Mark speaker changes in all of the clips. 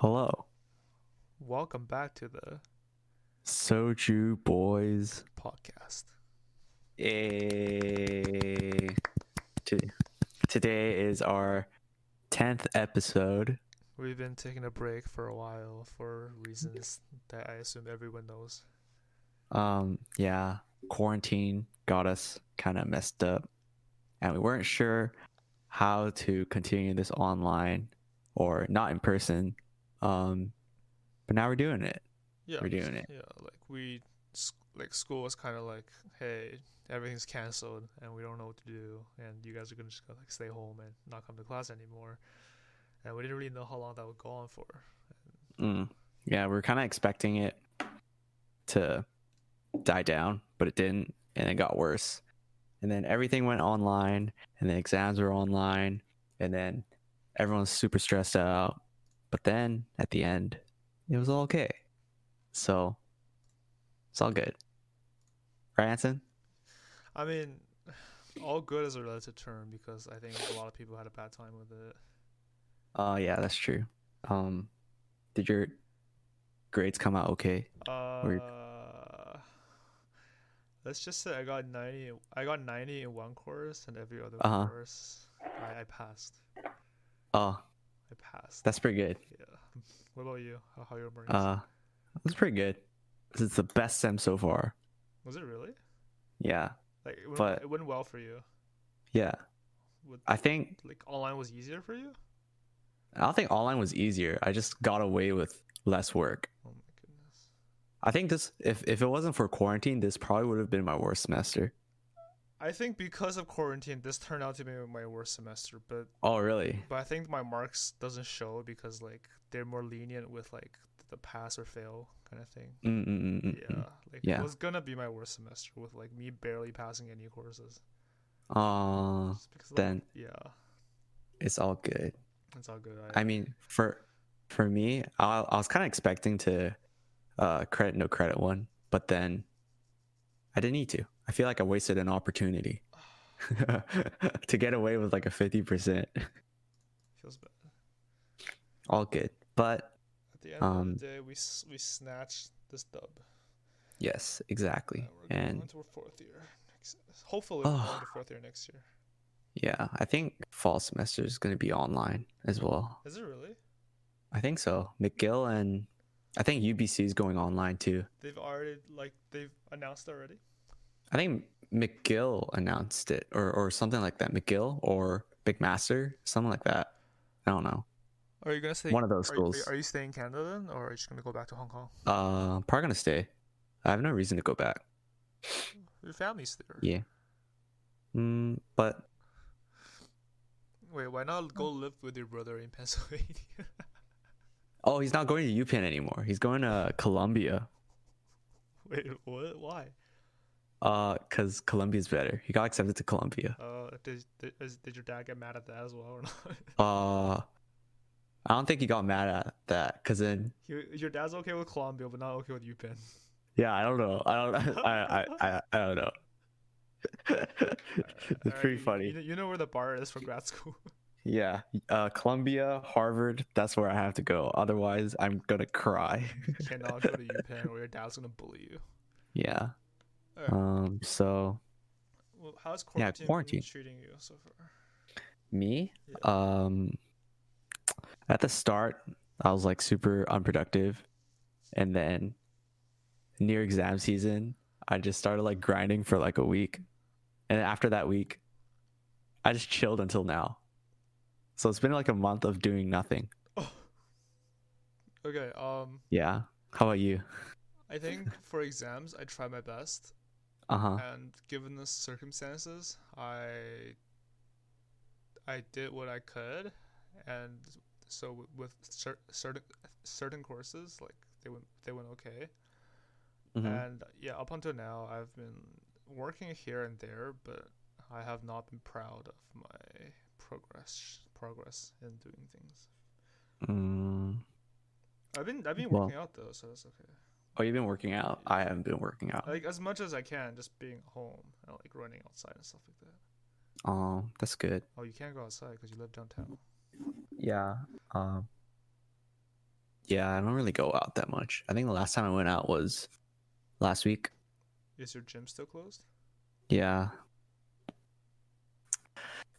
Speaker 1: Hello,
Speaker 2: Welcome back to the
Speaker 1: Soju Boys.
Speaker 2: podcast.
Speaker 1: Hey. To- Today is our 10th episode.
Speaker 2: We've been taking a break for a while for reasons that I assume everyone knows.
Speaker 1: Um, yeah, quarantine got us kind of messed up, and we weren't sure how to continue this online or not in person. Um, but now we're doing it.
Speaker 2: Yeah,
Speaker 1: We're doing it.
Speaker 2: Yeah, like we, like school was kind of like, hey, everything's canceled and we don't know what to do, and you guys are gonna just go, like stay home and not come to class anymore. And we didn't really know how long that would go on for.
Speaker 1: Mm. Yeah, we are kind of expecting it to die down, but it didn't, and it got worse. And then everything went online, and the exams were online, and then everyone's super stressed out. But then at the end, it was all okay. So it's all good. Right, Anson?
Speaker 2: I mean, all good is a relative term because I think a lot of people had a bad time with it.
Speaker 1: Oh, yeah, that's true. Um, did your grades come out okay?
Speaker 2: Uh,
Speaker 1: Weird.
Speaker 2: let's just say I got ninety. I got ninety in one course, and every other
Speaker 1: Uh-huh.
Speaker 2: course I, I passed.
Speaker 1: Oh,
Speaker 2: I passed.
Speaker 1: that's pretty good.
Speaker 2: yeah. What about you? How, how your marines?
Speaker 1: Uh, that's pretty good. It's the best sem so far.
Speaker 2: Was it really?
Speaker 1: Yeah.
Speaker 2: Like it went,
Speaker 1: But-
Speaker 2: it went well for you.
Speaker 1: Yeah.
Speaker 2: Would,
Speaker 1: I think
Speaker 2: like online was easier for you?
Speaker 1: I don't think online was easier. I just got away with less work.
Speaker 2: Oh my goodness.
Speaker 1: I think this if if it wasn't for quarantine, this probably would have been my worst semester.
Speaker 2: I think because of quarantine, this turned out to be my worst semester. But
Speaker 1: Oh, really?
Speaker 2: but I think my marks doesn't show because like they're more lenient with like the pass or fail kind of thing.
Speaker 1: Mm, mm, mm, mm,
Speaker 2: Yeah, like
Speaker 1: Yeah.
Speaker 2: it was gonna be my worst semester with like me barely passing any courses.
Speaker 1: Uh,
Speaker 2: Just because, like,
Speaker 1: then
Speaker 2: yeah,
Speaker 1: it's all good.
Speaker 2: it's all good.
Speaker 1: I mean, for for me, I, I was kind of expecting to uh credit no credit one, but then I didn't need to. I feel like I wasted an opportunity to get away with like a fifty percent.
Speaker 2: feels bad.
Speaker 1: All good, but
Speaker 2: At the end
Speaker 1: Um,
Speaker 2: of the day, we we snatched this dub.
Speaker 1: yes, exactly.
Speaker 2: And we're going
Speaker 1: And
Speaker 2: into our fourth year. Next, hopefully,
Speaker 1: Oh.
Speaker 2: going to fourth year next year.
Speaker 1: Yeah, I think fall semester is going to be online as well.
Speaker 2: Is it really?
Speaker 1: I think so. McGill and I think UBC is going online too.
Speaker 2: They've already like they've announced already.
Speaker 1: I think McGill announced it or, or something like that. McGill or McMaster, something like that. I don't know.
Speaker 2: Are you gonna stay?
Speaker 1: One of those
Speaker 2: are you-
Speaker 1: schools.
Speaker 2: Are you staying in Canada then, or are you just gonna go back to Hong Kong?
Speaker 1: Uh, probably gonna stay. I have no reason to go back.
Speaker 2: Your family's there.
Speaker 1: Yeah. Mm, but
Speaker 2: Wait, why not go live with your brother in Pennsylvania?
Speaker 1: oh, he's not going to UPenn anymore. He's going to Columbia.
Speaker 2: Wait, what? Why?
Speaker 1: Uh, cause Columbia's better. He got accepted to Columbia.
Speaker 2: Uh, did did, did your dad get mad at that as well or not?
Speaker 1: Uh, I don't think he got mad at that. Cause then
Speaker 2: He- your dad's okay with Columbia, but not okay with UPenn.
Speaker 1: Yeah, I don't know. I don't. I I I, I don't know. it's pretty funny.
Speaker 2: You, know- you know where the bar is for grad school.
Speaker 1: Yeah, uh, Columbia, Harvard. That's where I have to go. Otherwise, I'm gonna cry.
Speaker 2: you cannot go to UPenn, or your dad's gonna bully you.
Speaker 1: yeah.
Speaker 2: Alright.
Speaker 1: Um. So
Speaker 2: Well, how's
Speaker 1: yeah,
Speaker 2: quarantine, been
Speaker 1: quarantine.
Speaker 2: treating you so far?
Speaker 1: me.
Speaker 2: Yeah.
Speaker 1: Um. At the start, I was like super unproductive, and then near exam season, I just started like grinding for like a week, and after that week, I just chilled until now. So it's been like a month of doing nothing.
Speaker 2: Oh. Okay. Um,
Speaker 1: Yeah. How about you?
Speaker 2: I think for exams, I try my best,
Speaker 1: Uh huh.
Speaker 2: and given the circumstances, I I did what I could, and so with cer- certain certain courses, like they went they went okay.
Speaker 1: Mhm.
Speaker 2: And yeah, up until now, I've been working here and there, but I have not been proud of my progress progress in doing things.
Speaker 1: Mm.
Speaker 2: I've been I've been
Speaker 1: Well-
Speaker 2: working out though, so that's okay.
Speaker 1: Oh, you've been working out. I haven't been working out.
Speaker 2: Like as much as I can, just being home and like running outside and stuff like that.
Speaker 1: Oh, that's good.
Speaker 2: Oh, you can't go outside because you live downtown.
Speaker 1: Yeah. Um. Yeah, I don't really go out that much. I think the last time I went out was last week.
Speaker 2: Is your gym still closed?
Speaker 1: Yeah.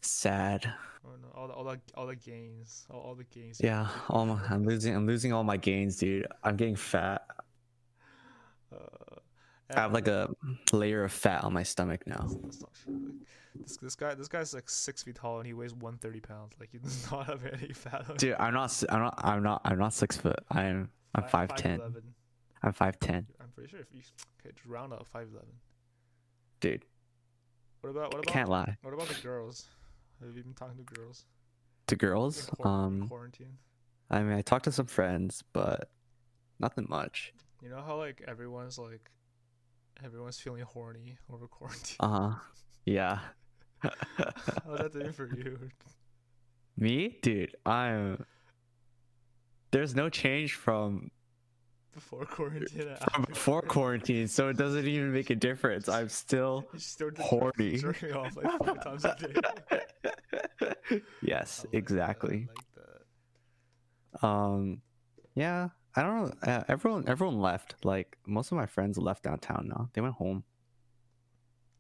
Speaker 1: Sad.
Speaker 2: Oh no, all the all the all the gains, all, all the gains.
Speaker 1: Yeah, all my, I'm losing. I'm losing all my gains, dude. I'm getting fat.
Speaker 2: Uh,
Speaker 1: I have like a layer of fat on my stomach now.
Speaker 2: That's, that's not true. Like, this this guy this guy's like six feet tall and he weighs one thirty pounds. Like he does not have any fat. on
Speaker 1: Dude, I'm not. I'm not. I'm not. I'm not six foot. I'm. I'm
Speaker 2: Fi-
Speaker 1: five ten.
Speaker 2: 5'11".
Speaker 1: I'm five ten,
Speaker 2: I'm pretty sure if you okay, just round up five eleven.
Speaker 1: dude.
Speaker 2: What about what
Speaker 1: I
Speaker 2: about
Speaker 1: can't lie.
Speaker 2: what about the girls? Have you been talking to girls?
Speaker 1: To girls,
Speaker 2: quar- in
Speaker 1: um,
Speaker 2: quarantine.
Speaker 1: I mean, I talked to some friends, but nothing much.
Speaker 2: You know how like everyone's like everyone's feeling horny over quarantine.
Speaker 1: Uh huh. Yeah.
Speaker 2: How's that doing for you?
Speaker 1: Me, dude. I'm. There's no change from
Speaker 2: Before quarantine
Speaker 1: from
Speaker 2: after
Speaker 1: before quarantine, so it doesn't even make a difference. I'm still
Speaker 2: still
Speaker 1: horny.
Speaker 2: jerking off like five times a day.
Speaker 1: yes,
Speaker 2: like that, I
Speaker 1: exactly.
Speaker 2: like that.
Speaker 1: Um, yeah, I don't know. Uh, everyone, everyone left. Like most of my friends left downtown now. They went home.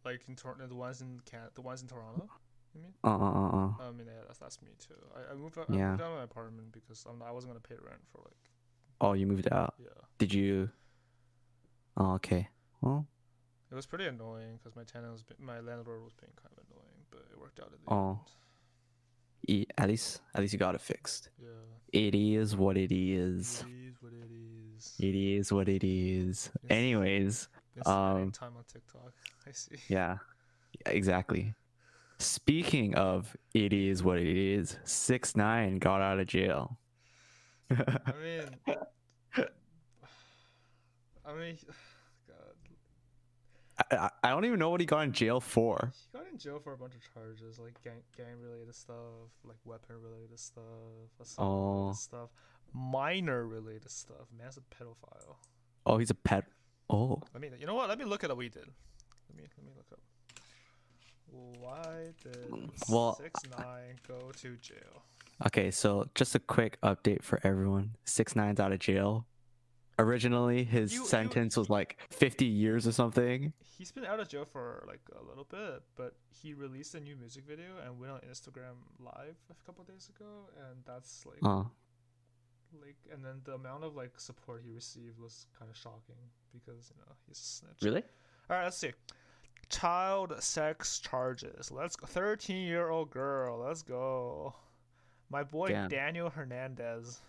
Speaker 2: Like in Toronto, the ones in Can, the ones in Toronto. You mean?
Speaker 1: Uh, uh, uh, uh.
Speaker 2: I mean, yeah, that's that's me too. I, I moved out. I moved out of my apartment because I'm, I wasn't gonna pay rent for like
Speaker 1: Oh, you moved out.
Speaker 2: yeah.
Speaker 1: Did you? Oh, okay. Well,
Speaker 2: It was pretty annoying because my tenant was, be- my landlord was being kind of annoying, but it worked out at the
Speaker 1: Oh. e- at least, at least you got it fixed.
Speaker 2: end.
Speaker 1: It is what it is.
Speaker 2: Yeah. It is what it is.
Speaker 1: It is what it is.
Speaker 2: Yes.
Speaker 1: Anyways, um,
Speaker 2: time on TikTok. I see.
Speaker 1: yeah, exactly. Speaking of it is what it is, six nine got out of jail.
Speaker 2: I mean, I mean, God,
Speaker 1: I, I- I don't even know what he got in jail for.
Speaker 2: he got in jail for a bunch of charges, like gang gang related stuff, like weapon related stuff, assault
Speaker 1: Oh.
Speaker 2: stuff, minor related stuff. Man's a pedophile.
Speaker 1: Oh, he's a pet. Oh,
Speaker 2: Let me, you know what? Let me look at what we did. Let me, let me look up. Why did
Speaker 1: Well-
Speaker 2: six nine go to jail?
Speaker 1: okay. So just a quick update for everyone. Six nine's out of jail. Originally, his
Speaker 2: You- you-
Speaker 1: sentence was like fifty years or something.
Speaker 2: He's been out of jail for like a little bit, but he released a new music video and went on Instagram live a couple days ago, and that's like
Speaker 1: Oh,
Speaker 2: like and then the amount of like support he received was kind of shocking because you know he's a snitch.
Speaker 1: really?
Speaker 2: All right, let's see. Child sex charges. Let's go. 13 year old girl. Let's go. My boy
Speaker 1: Damn.
Speaker 2: Daniel Hernandez.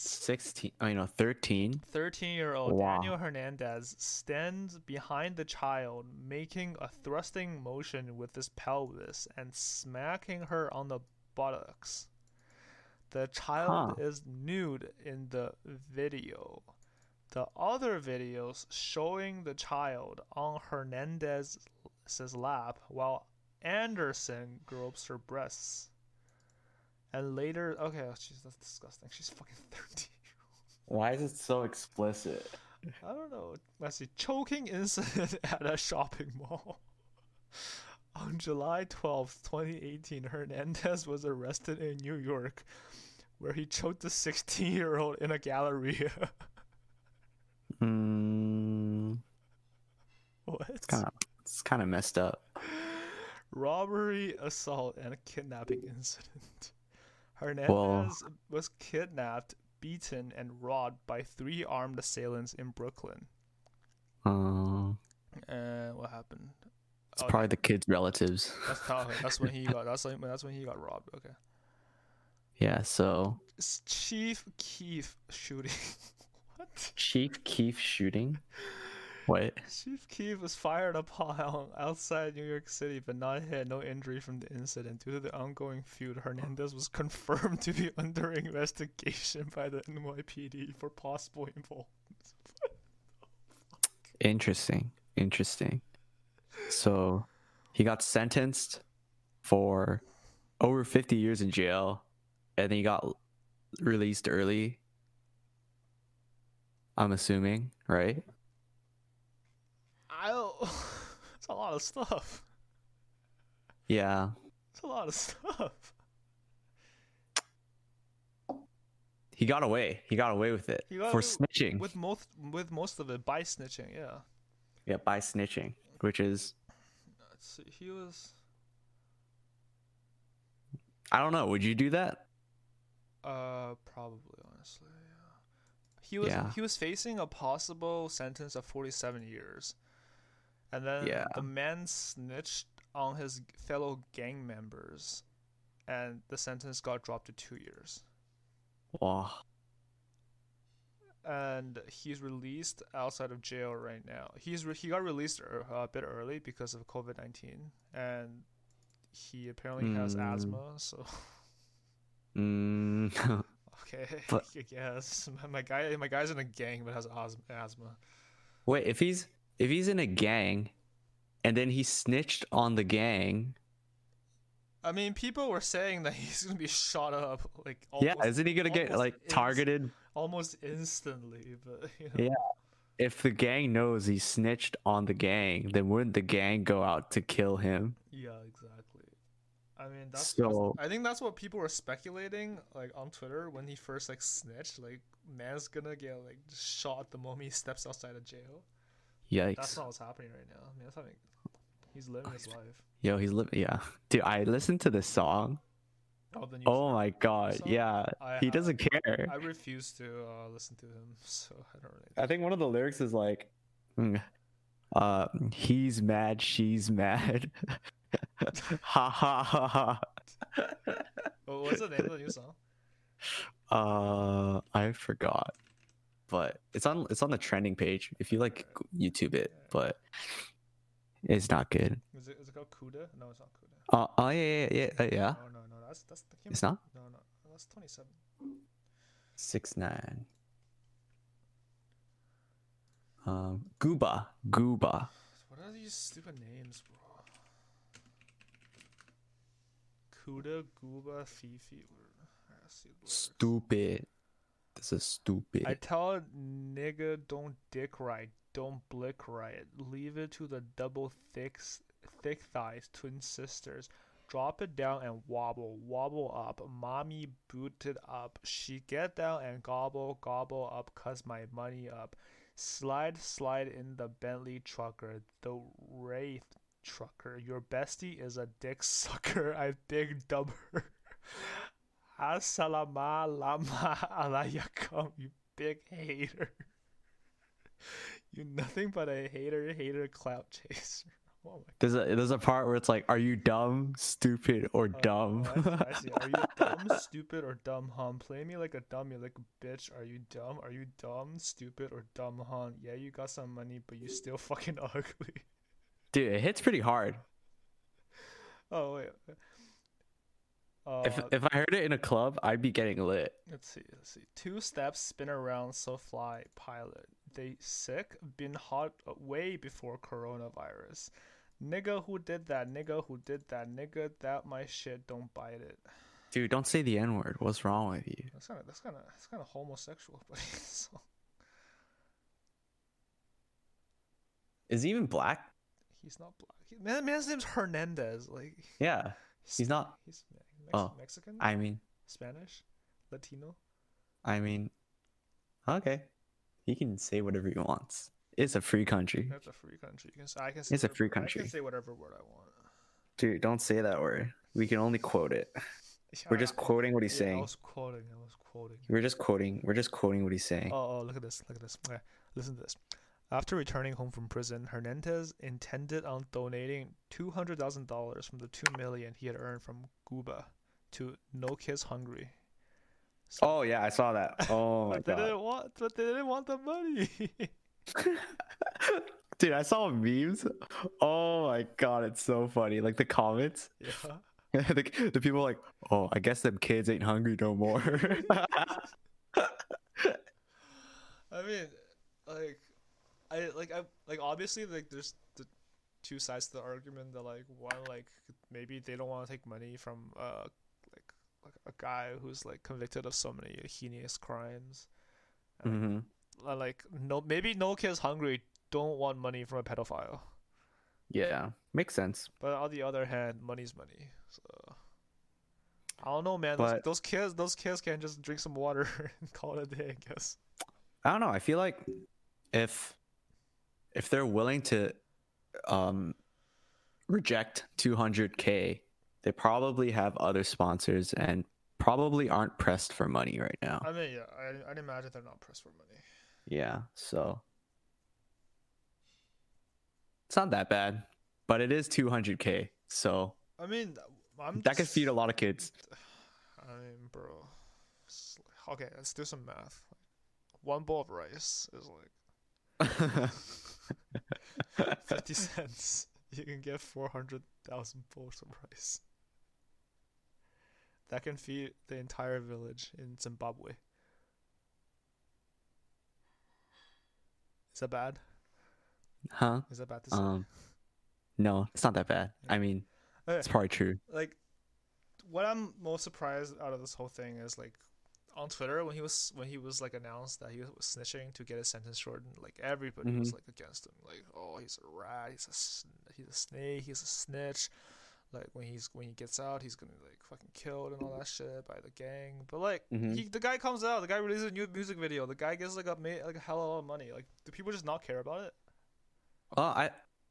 Speaker 1: Sixteen. Oh, I know, thirteen.
Speaker 2: 13 year old
Speaker 1: Wow.
Speaker 2: Daniel Hernandez stands behind the child, making a thrusting motion with his pelvis and smacking her on the buttocks. The child
Speaker 1: Huh.
Speaker 2: is nude in the video. The other videos showing the child on Hernandez's lap while Anderson gropes her breasts. And later, okay, oh, jeez, that's disgusting. She's fucking 13.
Speaker 1: Why is it so explicit?
Speaker 2: I don't know. Let's see. Choking incident at a shopping mall. On July twelfth, 2018, Hernandez was arrested in New York, where he choked a 16 year old in a galleria.
Speaker 1: Mm,
Speaker 2: what?
Speaker 1: it's kind of it's kind of messed up.
Speaker 2: Robbery, assault, and a kidnapping incident. Hernandez was kidnapped, beaten, and robbed by three armed assailants in Brooklyn.
Speaker 1: Uh,
Speaker 2: And what happened?
Speaker 1: it's
Speaker 2: Oh,
Speaker 1: probably the kid's relatives.
Speaker 2: That's how. That's when he got. That's when. That's when he got robbed. Okay.
Speaker 1: Yeah. So
Speaker 2: Chief Keef shooting. what?
Speaker 1: Chief Keef shooting. What?
Speaker 2: Chief Keef was fired upon outside New York City, but not hit. No injury from the incident. Due to the ongoing feud, Hernandez was confirmed to be under investigation by the NYPD for possible involvement.
Speaker 1: Interesting. Interesting. So he got sentenced for over 50 years in jail and he got released early. I'm assuming, right?
Speaker 2: I don't. It's a lot of stuff.
Speaker 1: Yeah.
Speaker 2: It's a lot of stuff.
Speaker 1: he got away. He got away with it for snitching.
Speaker 2: with most with most of it by snitching. Yeah.
Speaker 1: yeah, by snitching, which is
Speaker 2: Let's see. He was
Speaker 1: I don't know. Would you do that?
Speaker 2: Uh probably honestly. Yeah. He was
Speaker 1: Yeah.
Speaker 2: he was facing a possible sentence of 47 years. And then
Speaker 1: Yeah.
Speaker 2: the man snitched on his fellow gang members and the sentence got dropped to 2 years.
Speaker 1: Wow.
Speaker 2: and he's released outside of jail right now. He's re- he got released er- a bit early because of COVID nineteen, and he apparently has
Speaker 1: Mm.
Speaker 2: asthma. So
Speaker 1: Mm,
Speaker 2: okay,
Speaker 1: But-
Speaker 2: I guess my, my guy my guy's in a gang but has asthma.
Speaker 1: wait, if he's if he's in a gang, and then he snitched on the gang,
Speaker 2: I mean, people were saying that he's gonna be shot up like
Speaker 1: yeah, isn't he gonna get like
Speaker 2: inst-
Speaker 1: targeted?
Speaker 2: almost instantly. But you know,
Speaker 1: Yeah. If the gang knows he snitched on the gang, then wouldn't the gang go out to kill him?
Speaker 2: Yeah, exactly. I mean, that's
Speaker 1: So-
Speaker 2: I think that's what people were speculating, like on Twitter when he first like snitched. Like, man's gonna get like shot the moment he steps outside of jail.
Speaker 1: Yikes!
Speaker 2: That's not what's happening right now. I mean, that's having, he's living his life.
Speaker 1: Yo, he's living. Yeah, dude, I listened to this song.
Speaker 2: Oh, the new
Speaker 1: Oh my god,
Speaker 2: song?
Speaker 1: yeah,
Speaker 2: I-
Speaker 1: he doesn't care.
Speaker 2: I refuse to uh, listen to him, so I don't really.
Speaker 1: I think one of the lyrics is like, mm, uh, he's mad, she's mad. ha ha ha ha.
Speaker 2: Oh, what's the name of the new song?
Speaker 1: Uh, I forgot, but it's on it's on the trending page if you like YouTube it, but it's not good.
Speaker 2: Is it is it called KOODA? No, it's not KOODA.
Speaker 1: Uh, oh yeah yeah yeah yeah, yeah.
Speaker 2: No, no, no. That's that's the.
Speaker 1: It's not
Speaker 2: No, no. That's twenty seven.
Speaker 1: six nine. Um, Gooba, Gooba.
Speaker 2: What are these stupid names, bro? Gooba, FEFE. Alright, let's see the lyrics.
Speaker 1: Stupid. This is stupid.
Speaker 2: I tell a nigga don't dick right, don't blick right. Leave it to the double thick, thick thighs, twin sisters. Drop it down and wobble, wobble up. Mommy booted up. She get down and gobble, gobble up, cause my money up. Slide, slide in the Bentley trucker, the Wraith trucker. Your bestie is a dick sucker. I big dub her. Assalama lama alaykum, you big hater. You nothing but a hater, hater, clout chaser. Oh my
Speaker 1: There's a there's a part where it's like, are you dumb, stupid, or
Speaker 2: Oh,
Speaker 1: dumb?
Speaker 2: I see, I see. Are you dumb, stupid, or dumb, hum? Play me like a dummy, like a bitch. Are you dumb? Are you dumb, stupid, or dumb, hum? Yeah, you got some money, but you still fucking ugly.
Speaker 1: Dude, it hits pretty hard.
Speaker 2: Oh wait. Uh,
Speaker 1: If if I heard it in a club, I'd be getting lit.
Speaker 2: let's see, let's see. Two steps, spin around, so fly, pilot. They sick, been hot way before coronavirus. Nigga who did that, nigga who did that, nigga that my shit don't bite it.
Speaker 1: Dude, don't say the N word. What's wrong with you?
Speaker 2: That's kind of that's kind of that's kind of homosexual, but so,
Speaker 1: Is he even black?
Speaker 2: He's not black. He, man, man's name's Hernandez. Like
Speaker 1: Yeah. He's not.
Speaker 2: He's Mex-
Speaker 1: Oh,
Speaker 2: Mexican,
Speaker 1: I mean,
Speaker 2: Spanish, Latino.
Speaker 1: I mean, okay. He can say whatever he wants. It's a free country.
Speaker 2: It's a free country. You can say I can say
Speaker 1: It's a
Speaker 2: whatever-
Speaker 1: free
Speaker 2: I can say whatever word I want.
Speaker 1: Dude, don't say that word. We can only quote it. We're just quoting what he's
Speaker 2: yeah, I
Speaker 1: saying.
Speaker 2: was quoting. I was quoting.
Speaker 1: We're just quoting. We're just quoting what he's saying.
Speaker 2: Oh, oh, look at this. Look at this. Okay, listen to this. After returning home from prison, Hernandez intended on donating two hundred thousand dollars from the two million he had earned from Gooba to No Kids Hungry. So-
Speaker 1: Oh yeah, I saw that. Oh my
Speaker 2: but they
Speaker 1: god.
Speaker 2: didn't want. But they didn't want the money.
Speaker 1: Dude, I saw memes. Oh my god, it's so funny. Like the comments,
Speaker 2: yeah.
Speaker 1: the, the people like, "Oh, I guess them kids ain't hungry no more."
Speaker 2: I mean, like, I like I like obviously like there's the two sides to the argument that like one like maybe they don't want to take money from uh like like a guy who's like convicted of so many heinous crimes.
Speaker 1: hmm
Speaker 2: Uh, Like no maybe no kids hungry don't want money from a pedophile,
Speaker 1: Yeah, makes sense.
Speaker 2: but on the other hand, money's money. So I don't know, man.
Speaker 1: But-
Speaker 2: those, those kids, those kids can just drink some water and call it a day. I guess.
Speaker 1: I don't know. I feel like if if they're willing to um reject 200k, they probably have other sponsors and probably aren't pressed for money right now.
Speaker 2: I mean, yeah, I, I'd imagine they're not pressed for money.
Speaker 1: Yeah, so it's not that bad, but it is 200k. So
Speaker 2: I mean, I'm
Speaker 1: that could feed a lot of kids.
Speaker 2: I mean, bro. Okay, let's do some math. One bowl of rice is like fifty cents. You can get four hundred thousand bowls of rice. That can feed the entire village in Zimbabwe. Is that bad?
Speaker 1: huh?
Speaker 2: Is that bad to say?
Speaker 1: Um, no, it's not that bad. I mean,
Speaker 2: Okay.
Speaker 1: it's probably true.
Speaker 2: like what I'm most surprised out of this whole thing is like on Twitter when he was when he was like announced that he was snitching to get his sentence shortened, like everybody was
Speaker 1: Mhm.
Speaker 2: like against him, like oh he's a rat, he's a sn- he's a snake, he's a snitch. Like when he's when he gets out, he's gonna be like fucking killed and all that shit by the gang. But like
Speaker 1: Mhm.
Speaker 2: he, the guy comes out, the guy releases a new music video, the guy gets like a like a hell of a lot of money. Like do people just not care about it?
Speaker 1: Well, I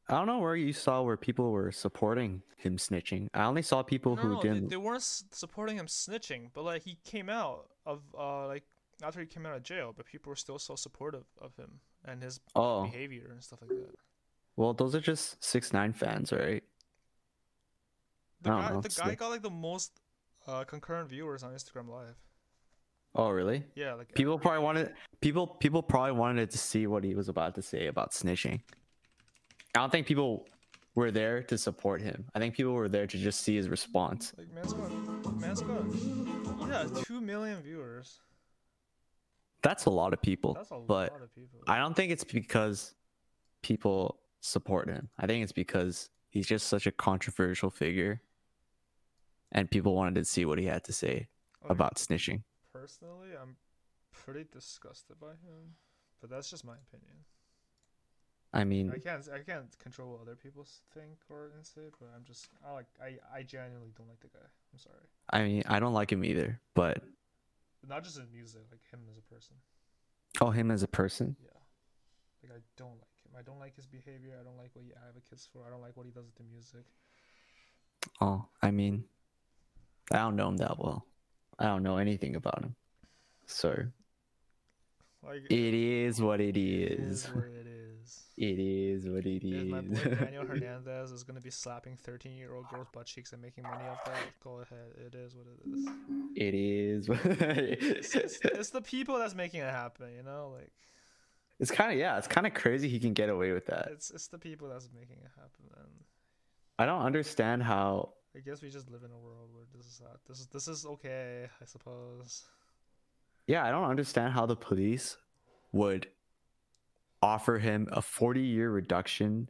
Speaker 1: I don't know where you saw where people were supporting him snitching. I only saw people
Speaker 2: no,
Speaker 1: who
Speaker 2: no, they,
Speaker 1: didn't.
Speaker 2: they weren't supporting him snitching, but like he came out of uh like after he came out of jail, but people were still so supportive of him and his
Speaker 1: Oh,
Speaker 2: behavior and stuff like that.
Speaker 1: well, those are just six nine fans, right?
Speaker 2: The guy,
Speaker 1: know,
Speaker 2: the guy
Speaker 1: like-
Speaker 2: got like the most uh concurrent viewers on Instagram Live.
Speaker 1: Oh, really?
Speaker 2: Yeah, like
Speaker 1: People probably wanted people people probably wanted to see what he was about to say about snitching. I don't think people were there to support him. I think people were there to just see his response.
Speaker 2: like man's man's yeah two million viewers.
Speaker 1: That's a lot of people.
Speaker 2: That's a
Speaker 1: but
Speaker 2: lot of people.
Speaker 1: I don't think it's because people support him. I think it's because he's just such a controversial figure and people wanted to see what he had to say
Speaker 2: Okay,
Speaker 1: about snitching.
Speaker 2: personally, I'm pretty disgusted by him, but that's just my opinion.
Speaker 1: I mean,
Speaker 2: I can't I can't control what other people think or say, but I'm just I like I I genuinely don't like the guy. I'm sorry,
Speaker 1: I mean, I don't like him either, but
Speaker 2: but not just in music, like him as a person.
Speaker 1: oh, him as a person.
Speaker 2: Yeah, like I don't like him. I don't like his behavior. I don't like what he advocates for. I don't like what he does with the music.
Speaker 1: Oh, I mean, I don't know him that well. I don't know anything about him. So
Speaker 2: Like
Speaker 1: it is what it
Speaker 2: it
Speaker 1: is.
Speaker 2: is what it is.
Speaker 1: It is what it
Speaker 2: If my boy. Daniel Hernandez is gonna be slapping 13 year old girls' butt cheeks and making money off that, go ahead. It is what it is.
Speaker 1: it is. what-
Speaker 2: It's, it's, it's the people that's making it happen, you know. Like
Speaker 1: it's kind of yeah. It's kind of crazy he can get away with that.
Speaker 2: it's it's the people that's making it happen, and
Speaker 1: I don't understand how.
Speaker 2: I guess we just live in a world where this is uh, this is this is okay, I suppose.
Speaker 1: Yeah, I don't understand how the police would offer him a 40 year reduction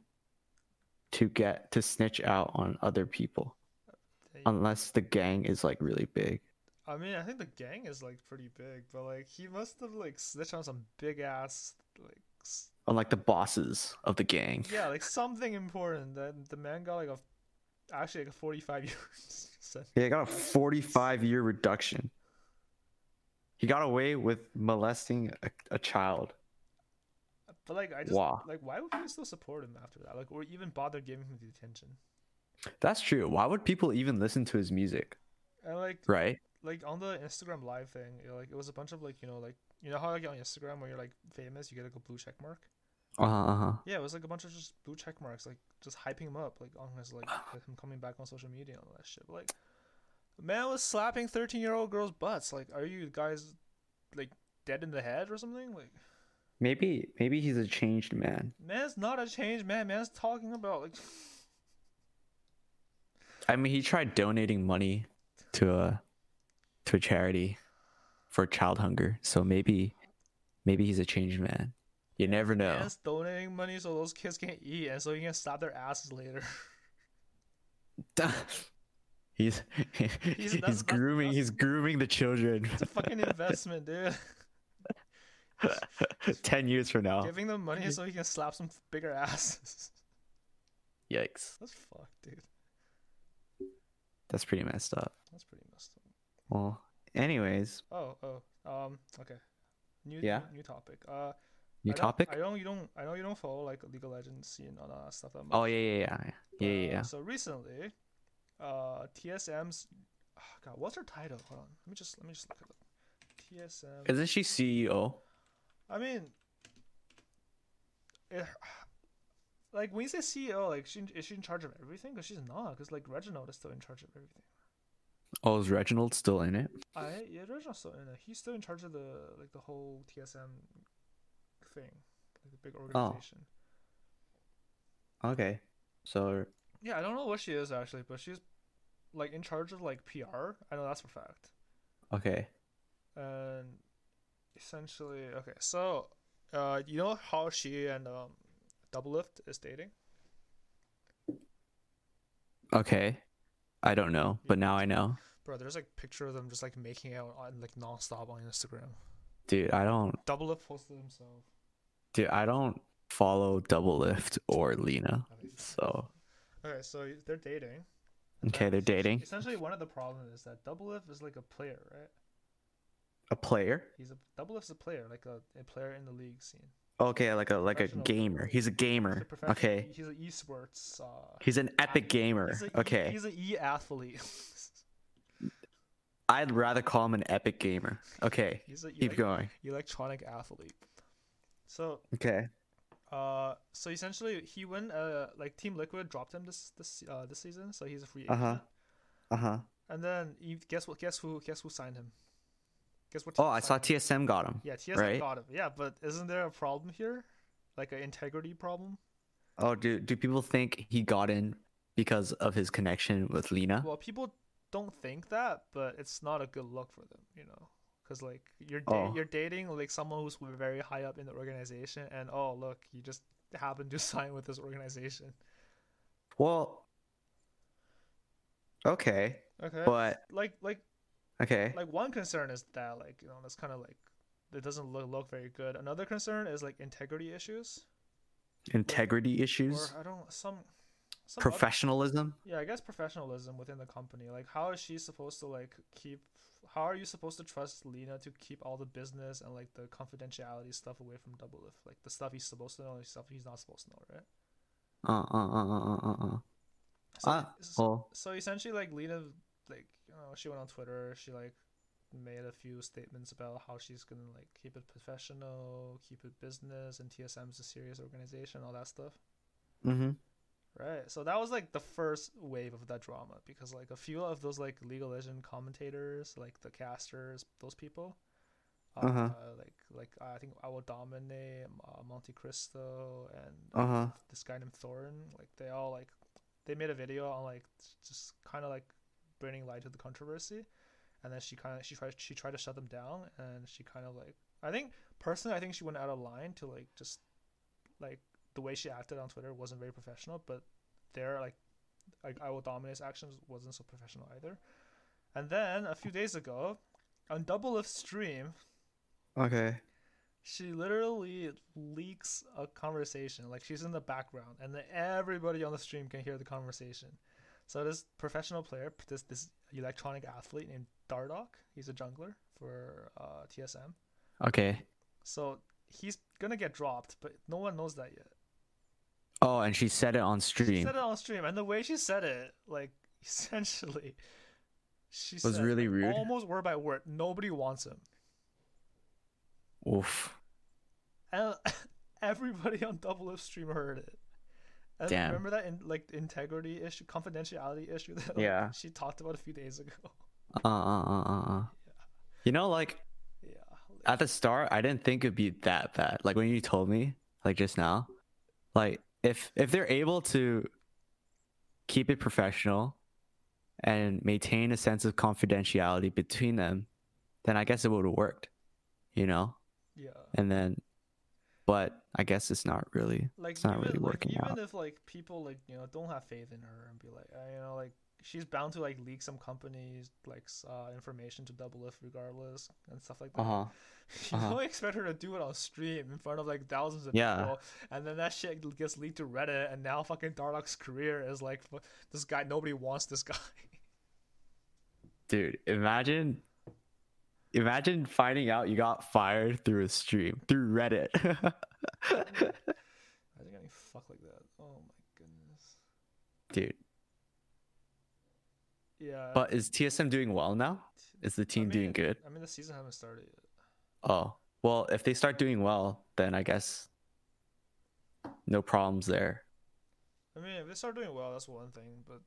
Speaker 1: to get to snitch out on other people
Speaker 2: They-
Speaker 1: unless the gang is like really big.
Speaker 2: I mean, I think the gang is like pretty big, but like he must have like snitched on some big ass like s-
Speaker 1: Unlike the bosses of the gang.
Speaker 2: yeah, like something important that the man got like a actually like a 45 years sentence.
Speaker 1: He got a 45 year reduction. He got away with molesting a, a child.
Speaker 2: But like I just
Speaker 1: Wow.
Speaker 2: like why would people still support him after that? Like or even bother giving him the attention?
Speaker 1: That's true. Why would people even listen to his music?
Speaker 2: And like
Speaker 1: Right?
Speaker 2: like on the Instagram live thing, you know, like it was a bunch of like you know like you know how like on Instagram when you're like famous, you get like a blue check mark.
Speaker 1: Uh huh. Uh-huh.
Speaker 2: Yeah, it was like a bunch of just blue check marks, like just hyping him up, like on his like him coming back on social media and all that shit. But, like, the man was slapping thirteen year old girls' butts. Like, are you guys like dead in the head or something? Like,
Speaker 1: Maybe maybe he's a changed man.
Speaker 2: man's not a changed man. Man's talking about like
Speaker 1: I mean, he tried donating money to a to a charity for child hunger. So maybe maybe he's a changed man. You never know.
Speaker 2: man's donating money so those kids can't eat and so he can slap their asses later.
Speaker 1: he's he's,
Speaker 2: that's-
Speaker 1: grooming he's grooming the children.
Speaker 2: It's a fucking investment, dude.
Speaker 1: Ten years from now.
Speaker 2: Giving them money so he can slap some bigger asses.
Speaker 1: Yikes.
Speaker 2: That's fucked, dude.
Speaker 1: That's pretty messed up.
Speaker 2: That's pretty messed up.
Speaker 1: Well, anyways,
Speaker 2: Oh, oh, um, okay. New,
Speaker 1: Yeah?
Speaker 2: new topic. Uh,
Speaker 1: new
Speaker 2: I
Speaker 1: topic.
Speaker 2: I don't, you don't, I know you don't follow like League of Legends scene and all that stuff that much.
Speaker 1: Oh yeah, yeah, yeah, yeah, yeah.
Speaker 2: Uh,
Speaker 1: yeah.
Speaker 2: So recently, uh, TSM's, oh God, what's her title? Hold on, let me just, let me just look at it up. TSM.
Speaker 1: Isn't she CEO?
Speaker 2: I mean, it, like when you say CEO, like she is she in charge of everything? Because she's not. Because like Reginald is still in charge of everything.
Speaker 1: Oh, is Reginald still in it?
Speaker 2: I yeah, Reginald's still in it. He's still in charge of the like the whole TSM thing, like the big organization.
Speaker 1: Oh.
Speaker 2: organization.
Speaker 1: Okay. So
Speaker 2: Yeah, I don't know what she is actually, but she's like in charge of like PR. I know that's for fact.
Speaker 1: okay.
Speaker 2: And essentially, okay, so uh, you know how she and um, Doublelift is dating?
Speaker 1: Okay. I don't know, but now I know.
Speaker 2: Bro, there's like picture of them just like making out on like nonstop on Instagram.
Speaker 1: Dude, I don't
Speaker 2: Doublelift posted himself.
Speaker 1: dude, I don't follow Doublelift or
Speaker 2: Leena.
Speaker 1: So
Speaker 2: Okay, so they're dating.
Speaker 1: okay, they're dating.
Speaker 2: Essentially, one of the problems is that Doublelift is like a player, right?
Speaker 1: A player?
Speaker 2: He's a Doublelift's a player, like a, a player in the league scene.
Speaker 1: Okay, like a like a gamer. He's a
Speaker 2: He's
Speaker 1: gamer.
Speaker 2: a
Speaker 1: Okay.
Speaker 2: He's an esports. Uh,
Speaker 1: He's an epic gamer.
Speaker 2: he's a
Speaker 1: Okay.
Speaker 2: He's an e athlete.
Speaker 1: I'd rather call him an epic gamer. Okay.
Speaker 2: he's a
Speaker 1: Keep
Speaker 2: elec-
Speaker 1: going.
Speaker 2: electronic athlete. So,
Speaker 1: Okay.
Speaker 2: Uh, so essentially, he went. Uh, like Team Liquid dropped him this this uh this season, so he's a free agent.
Speaker 1: Uh-huh. Uh-huh.
Speaker 2: And then you guess what? Guess who? Guess who signed him? Guess what?
Speaker 1: Oh, I saw
Speaker 2: him?
Speaker 1: TSM got him.
Speaker 2: Yeah, TSM
Speaker 1: right?
Speaker 2: got him. Yeah, but isn't there a problem here? Like an integrity problem?
Speaker 1: Oh, do do people think he got in because of his connection with Leena?
Speaker 2: Well, people don't think that, but it's not a good look for them, you know. Because like you're da-
Speaker 1: Oh.
Speaker 2: you're dating like someone who's very high up in the organization, and oh look, you just happen to sign with this organization.
Speaker 1: Well, okay,
Speaker 2: Okay.
Speaker 1: but
Speaker 2: like like
Speaker 1: okay.
Speaker 2: like one concern is that like you know that's kind of like it doesn't look look very good. Another concern is like integrity issues,
Speaker 1: Integrity
Speaker 2: or
Speaker 1: issues,
Speaker 2: I don't some. Some other-
Speaker 1: professionalism.
Speaker 2: Yeah, I guess professionalism within the company. Like, how is she supposed to like keep? How are you supposed to trust Leena to keep all the business and like the confidentiality stuff away from Doublelift? Like the stuff he's supposed to know, and stuff he's not supposed to know, right?
Speaker 1: Uh uh uh uh uh uh. uh.
Speaker 2: So,
Speaker 1: Ah,
Speaker 2: s-
Speaker 1: well,
Speaker 2: so essentially, like Leena, like you know, she went on Twitter. She like made a few statements about how she's gonna like keep it professional, keep it business, and TSM's a serious organization, all that stuff.
Speaker 1: mm-hmm.
Speaker 2: Right. So that was like the first wave of that drama because like a few of those like League of Legend commentators, like the casters, those people, uh,
Speaker 1: Uh-huh.
Speaker 2: like like I think IWillDominate uh, Monte Cristo and
Speaker 1: Uh huh.
Speaker 2: this guy named Thorin. Like they all like they made a video on like just kind of like bringing light to the controversy, and then she kind of she tried she tried to shut them down, and she kind of like I think personally I think she went out of line to like just like the way she acted on Twitter wasn't very professional, but there like like IWillDominate's actions wasn't so professional either. And then a few days ago, on Doublelift stream,
Speaker 1: Okay.
Speaker 2: she literally leaks a conversation like she's in the background and then everybody on the stream can hear the conversation so this professional player this this electronic athlete named Dardoch he's a jungler for uh, tsm
Speaker 1: Okay.
Speaker 2: so he's gonna get dropped but no one knows that yet
Speaker 1: Oh, and she said it on stream.
Speaker 2: she said it on stream and the way she said it like essentially she
Speaker 1: Was
Speaker 2: said,
Speaker 1: really
Speaker 2: like,
Speaker 1: rude?
Speaker 2: almost word by word nobody wants him
Speaker 1: Oof.
Speaker 2: and everybody on Doublelift stream heard it. And
Speaker 1: Damn.
Speaker 2: remember that in like integrity issue, confidentiality issue that like,
Speaker 1: Yeah.
Speaker 2: she talked about a few days ago.
Speaker 1: Uh uh uh uh. uh. You know, like
Speaker 2: yeah.
Speaker 1: at the start, I didn't think it'd be that bad. Like when you told me, like just now, like if if they're able to keep it professional and maintain a sense of confidentiality between them, then I guess it would have worked. You know,
Speaker 2: Yeah.
Speaker 1: and then, but I guess it's not really.
Speaker 2: Like
Speaker 1: It's not
Speaker 2: even,
Speaker 1: really
Speaker 2: like,
Speaker 1: working
Speaker 2: even
Speaker 1: out.
Speaker 2: if like people like you know don't have faith in her and be like you know like she's bound to like leak some companies like uh, information to Doublelift regardless and stuff like that.
Speaker 1: Uh huh.
Speaker 2: You
Speaker 1: uh-huh.
Speaker 2: don't expect her to do it on stream in front of like thousands of
Speaker 1: Yeah.
Speaker 2: people, and then that shit gets leaked to Reddit, and now fucking Dardoch's career is like this guy. Nobody wants this guy.
Speaker 1: Dude, imagine imagine finding out you got fired through a stream, through Reddit.
Speaker 2: I Imagine getting fucked like that. Oh my goodness.
Speaker 1: Dude,
Speaker 2: Yeah.
Speaker 1: but is TSM doing well now? Is the
Speaker 2: I
Speaker 1: team doing good?
Speaker 2: I mean, the season hasn't started yet.
Speaker 1: Oh, well, if they start doing well, then I guess no problems there.
Speaker 2: I mean, if they start doing well, that's one thing. But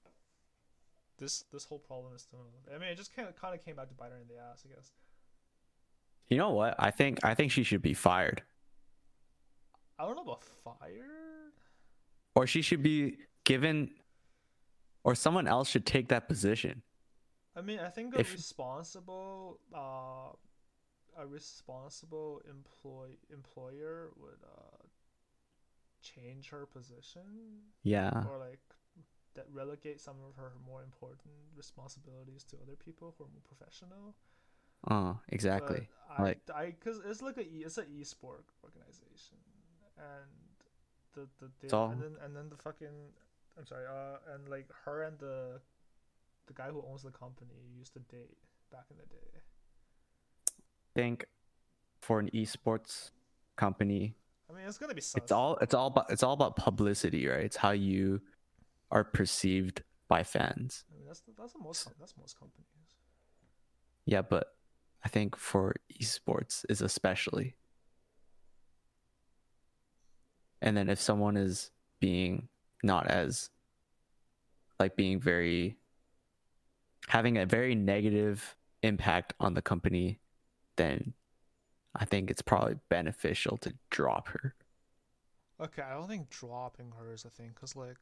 Speaker 2: this this whole problem is still. I mean, it just kind of kind of came back to bite her in the ass, I guess.
Speaker 1: You know what? I think I think she should be fired.
Speaker 2: I don't know about fired.
Speaker 1: Or she should be given or someone else should take that position.
Speaker 2: I mean, I think a
Speaker 1: If-
Speaker 2: responsible, uh, a responsible employ employer would uh change her position
Speaker 1: Yeah.
Speaker 2: or like that relegate some of her more important responsibilities to other people who are more professional.
Speaker 1: Uh, exactly.
Speaker 2: But I,
Speaker 1: Like-
Speaker 2: I, cause it's like a it's an e-sport organization, and the the
Speaker 1: all-
Speaker 2: and then and then the fucking, I'm sorry, uh, and like her and the, the guy who owns the company used to date back in the day.
Speaker 1: think for an esports company,
Speaker 2: I mean, it's gonna be sus.
Speaker 1: it's all it's all about it's all about publicity, right? It's how you are perceived by fans.
Speaker 2: I mean, that's the, that's the most that's most companies.
Speaker 1: Yeah, but I think for esports is especially. And then if someone is being not as like being very having a very negative impact on the company, then I think it's probably beneficial to drop her.
Speaker 2: Okay, I don't think dropping her is a thing, cause like,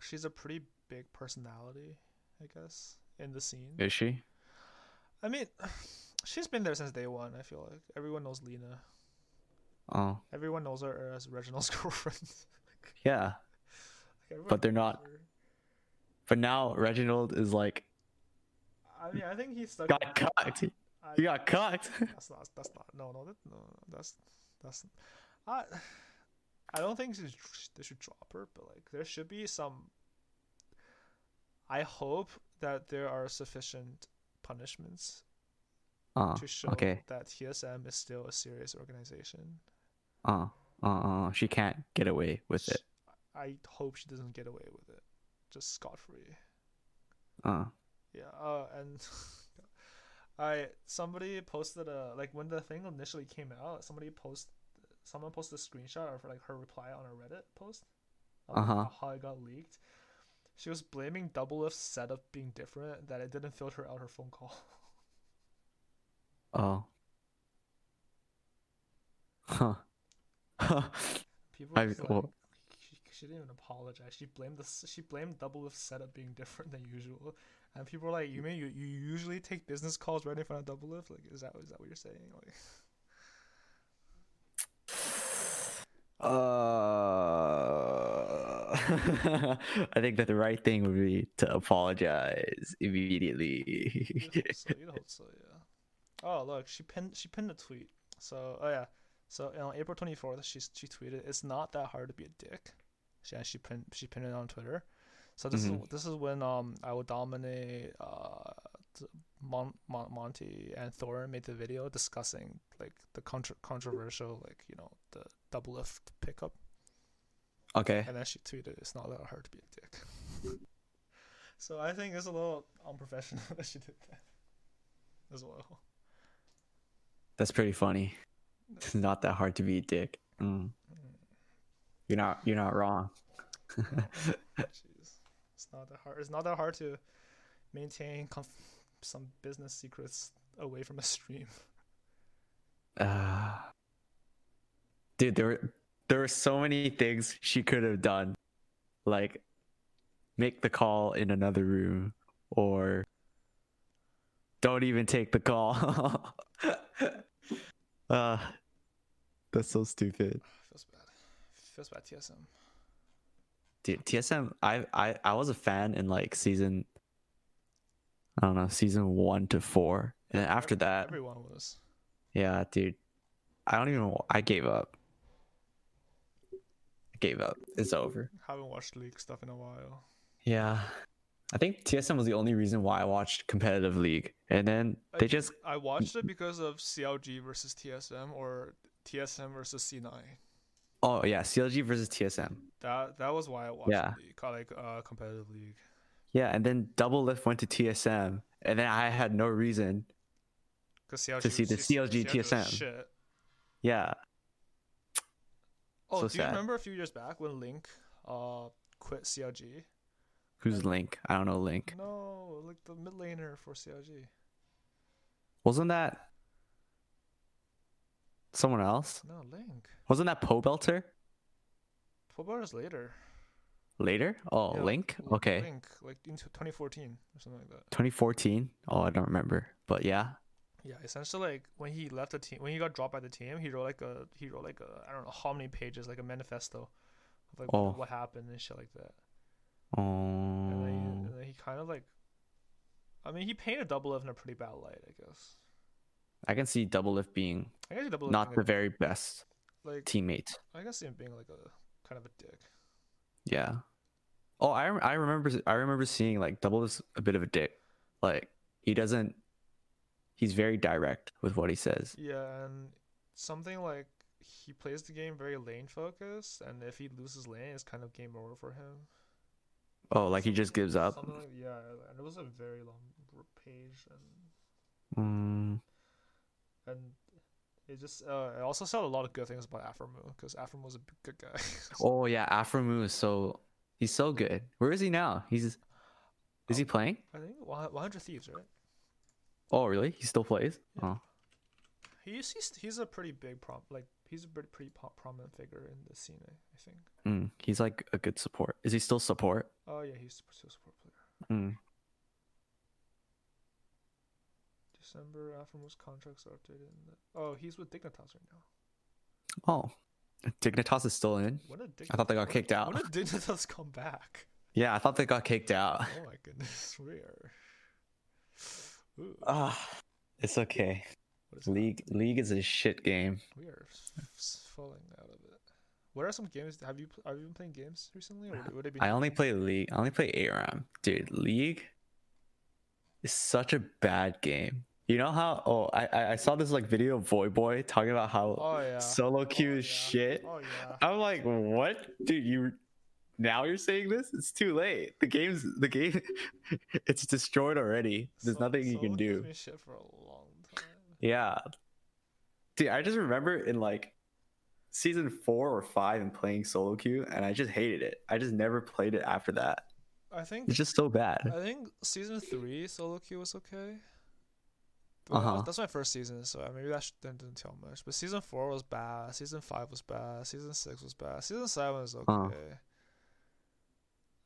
Speaker 2: she's a pretty big personality, I guess, in the scene.
Speaker 1: Is she?
Speaker 2: I mean, she's been there since day one. I feel like everyone knows Leena.
Speaker 1: Oh,
Speaker 2: Everyone knows her as Reginald's girlfriend.
Speaker 1: yeah. But they're not-. But now Reginald is like
Speaker 2: I mean, I think he's stuck.
Speaker 1: got cucked.
Speaker 2: I,
Speaker 1: He got cucked.
Speaker 2: that's not. That's not. No, no, that, no. no, That's that's. I I don't think they should- they should drop her, but like there should be some. I hope that there are sufficient punishments
Speaker 1: Oh,
Speaker 2: to show
Speaker 1: okay.
Speaker 2: that TSM is still a serious organization.
Speaker 1: Uh, uh, uh, she can't get away with it.
Speaker 2: I hope she doesn't get away with it, just scot free.
Speaker 1: Uh,
Speaker 2: Yeah. Uh, and I somebody posted a like when the thing initially came out, somebody post someone posted a screenshot of like her reply on a Reddit post.
Speaker 1: Uh-huh.
Speaker 2: How it got leaked. She was blaming Doublelift's setup being different that it didn't filter out her phone call.
Speaker 1: oh. Huh. Huh.
Speaker 2: People
Speaker 1: I-
Speaker 2: like,
Speaker 1: well-
Speaker 2: she, didn't even apologize. She blamed the she blamed Doublelift's setup being different than usual. And people were like, "You mean you, you usually take business calls right in front of Double Lift? Like, is that is that what you're saying?" Like,
Speaker 1: Uh, I think that the right thing would be to apologize immediately.
Speaker 2: You'd hope so, you'd hope so, yeah. Oh, look, she pinned she pinned a tweet. So, oh yeah. So on April twenty fourth, she she tweeted, "It's not that hard to be a dick." She she pinned she pinned it on Twitter. So this
Speaker 1: Mhm.
Speaker 2: is this is when um IWillDominate uh Mon, Mon, Monty and Thor made the video discussing like the contra- controversial like you know the Doublelift pickup,
Speaker 1: okay.
Speaker 2: and then she tweeted, "It's not that hard to be a dick." so I think it's a little unprofessional that she did that as well.
Speaker 1: That's pretty funny. It's not that hard to be a dick. Mm. You're not. You're not wrong.
Speaker 2: Jeez, it's not that hard. It's not that hard to maintain conf- some business secrets away from a stream.
Speaker 1: Uh, dude, there were there were so many things she could have done, like make the call in another room, or don't even take the call. uh, that's so stupid,
Speaker 2: Feels bad, TSM.
Speaker 1: dude. TSM, I I I was a fan in like season. I don't know, season one to four, and then after that,
Speaker 2: everyone was.
Speaker 1: Yeah, dude. I don't even. I gave up. I gave up. It's over.
Speaker 2: Haven't watched league stuff in a while.
Speaker 1: Yeah. I think TSM was the only reason why I watched competitive league, and then they
Speaker 2: think
Speaker 1: just
Speaker 2: I watched it because of CLG versus TSM or TSM versus C9.
Speaker 1: Oh yeah, CLG versus TSM.
Speaker 2: That that was why I watched
Speaker 1: Yeah.
Speaker 2: the co- like uh, competitive league.
Speaker 1: Yeah, and then Doublelift went to TSM, and then I had no reason.
Speaker 2: CLG
Speaker 1: To see the CLG
Speaker 2: was
Speaker 1: TSM.
Speaker 2: Shit.
Speaker 1: Yeah,
Speaker 2: Oh,
Speaker 1: So
Speaker 2: do you remember a few years back when Link uh quit CLG?
Speaker 1: who's Link? I don't know Link.
Speaker 2: No, like the mid laner for CLG.
Speaker 1: Wasn't that someone else?
Speaker 2: No, Link.
Speaker 1: Wasn't that Pobelter
Speaker 2: Football is later.
Speaker 1: later? Oh,
Speaker 2: Yeah,
Speaker 1: Link.
Speaker 2: L-
Speaker 1: Okay,
Speaker 2: Link, like into 2014 or something like that.
Speaker 1: 2014. Oh, I don't remember, but yeah.
Speaker 2: Yeah, essentially, like when he left the team, when he got dropped by the team, he wrote like a he wrote like a I don't know how many pages, like a manifesto, of like
Speaker 1: Oh.
Speaker 2: what, happened and shit like that. And then, he,
Speaker 1: Oh,
Speaker 2: and then he kind of like, I mean, he painted Doublelift in a pretty bad light, I guess.
Speaker 1: I can see Doublelift being
Speaker 2: I guess Double
Speaker 1: not the very best
Speaker 2: like
Speaker 1: teammate.
Speaker 2: I guess him being like a kind of a dick.
Speaker 1: Yeah. Oh, I I remember I remember seeing like Double is a bit of a dick. Like he doesn't. He's very direct with what he says.
Speaker 2: Yeah, and something like he plays the game very lane focused, and if he loses lane, it's kind of game over for him.
Speaker 1: Oh, like he just gives up.
Speaker 2: Like yeah, and it was a very long page, and
Speaker 1: Mm,
Speaker 2: and it just uh, it also said a lot of good things about Aphromoo because Aphromoo was a good guy.
Speaker 1: oh yeah, Aphromoo is so he's so good. Where is he now? He's is he playing?
Speaker 2: I think 100 Thieves, right?
Speaker 1: Oh really? He still plays?
Speaker 2: Yeah.
Speaker 1: Oh,
Speaker 2: He's he's he's a pretty big prom like he's a pretty pretty prominent figure in the scene. I I think.
Speaker 1: mm, he's like a good support. Is he still support?
Speaker 2: Oh yeah, he's still support player.
Speaker 1: Mm.
Speaker 2: December after most contracts are updated. In the... Oh, he's with Dignitas right now.
Speaker 1: Oh, Dignitas is still in.
Speaker 2: Dignitas,
Speaker 1: I thought they got kicked out.
Speaker 2: When did Dignitas come back?
Speaker 1: Yeah, I thought they got kicked out.
Speaker 2: Oh my goodness, we are. Ooh,
Speaker 1: Ah, it's okay.
Speaker 2: what is that?
Speaker 1: League League is a shit game.
Speaker 2: We are f- falling out of it. What are some games? Have you have you been playing games recently, or would it be?
Speaker 1: I only play League. I only play ARAM. Dude, League is such a bad game. You know how? Oh, I I- I saw this like video of Voyboy talking about how
Speaker 2: Oh yeah.
Speaker 1: solo oh, queue
Speaker 2: oh,
Speaker 1: is
Speaker 2: yeah.
Speaker 1: shit.
Speaker 2: Oh yeah.
Speaker 1: I'm like, what, dude? You now you're saying this? It's too late. The game's the game. it's destroyed already. There's
Speaker 2: So-
Speaker 1: nothing you can do.
Speaker 2: been shit for a long time.
Speaker 1: Yeah, dude. I just remember in like season four or five and playing solo queue, and I just hated it. I just never played it after that.
Speaker 2: I think
Speaker 1: It's just so bad.
Speaker 2: I think season three solo queue was okay.
Speaker 1: Uh-huh.
Speaker 2: That's my first season, so maybe that didn't, didn't tell much. But season four was bad. Season five was bad. Season six was bad. Season seven was okay.
Speaker 1: Uh.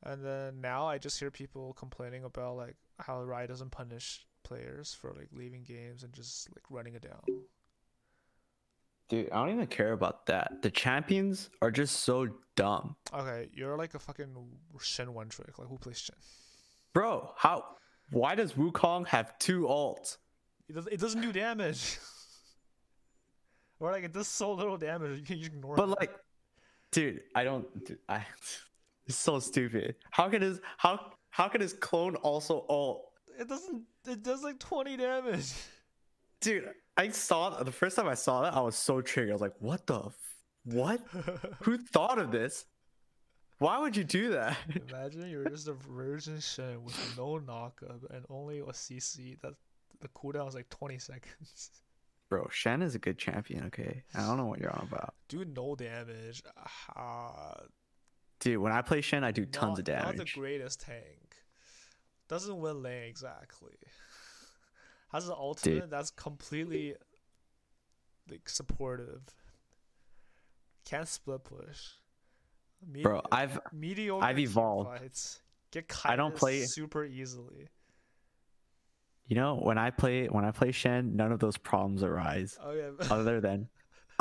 Speaker 2: And then now I just hear people complaining about like how Riot doesn't punish players for like leaving games and just like running it down.
Speaker 1: Dude, I don't even care about that. The champions are just so dumb.
Speaker 2: Okay, you're like a fucking Shen one trick. Like who plays Shen?
Speaker 1: Bro, how why does Wukong have two ults?
Speaker 2: It does. It doesn't do damage. or like it does so little damage. You can you ignore it.
Speaker 1: But
Speaker 2: it.
Speaker 1: like dude, I don't dude, I it's so stupid. How can his how how can his clone also ult?
Speaker 2: It doesn't. It does like twenty damage.
Speaker 1: Dude, I saw the first time I saw that, I was so triggered. I was like, what the f- what? Who thought of this? Why would you do that?
Speaker 2: Imagine you're just a virgin Shen with no knockup and only a CC. That the cooldown is like twenty seconds.
Speaker 1: Bro, Shen is a good champion, okay? I don't know what you're on about.
Speaker 2: Do no damage. Ah,
Speaker 1: Dude, when I play Shen, I do tons of
Speaker 2: not- Not the greatest tank. Doesn't win lane exactly. Has an ultimate that's completely like supportive. Can't split push. Medi-
Speaker 1: Bro, I've
Speaker 2: mediocre
Speaker 1: I've evolved.
Speaker 2: Fights. Get
Speaker 1: I don't play-
Speaker 2: super easily.
Speaker 1: You know, when I play when I play Shen, none of those problems arise.
Speaker 2: Oh yeah.
Speaker 1: Other than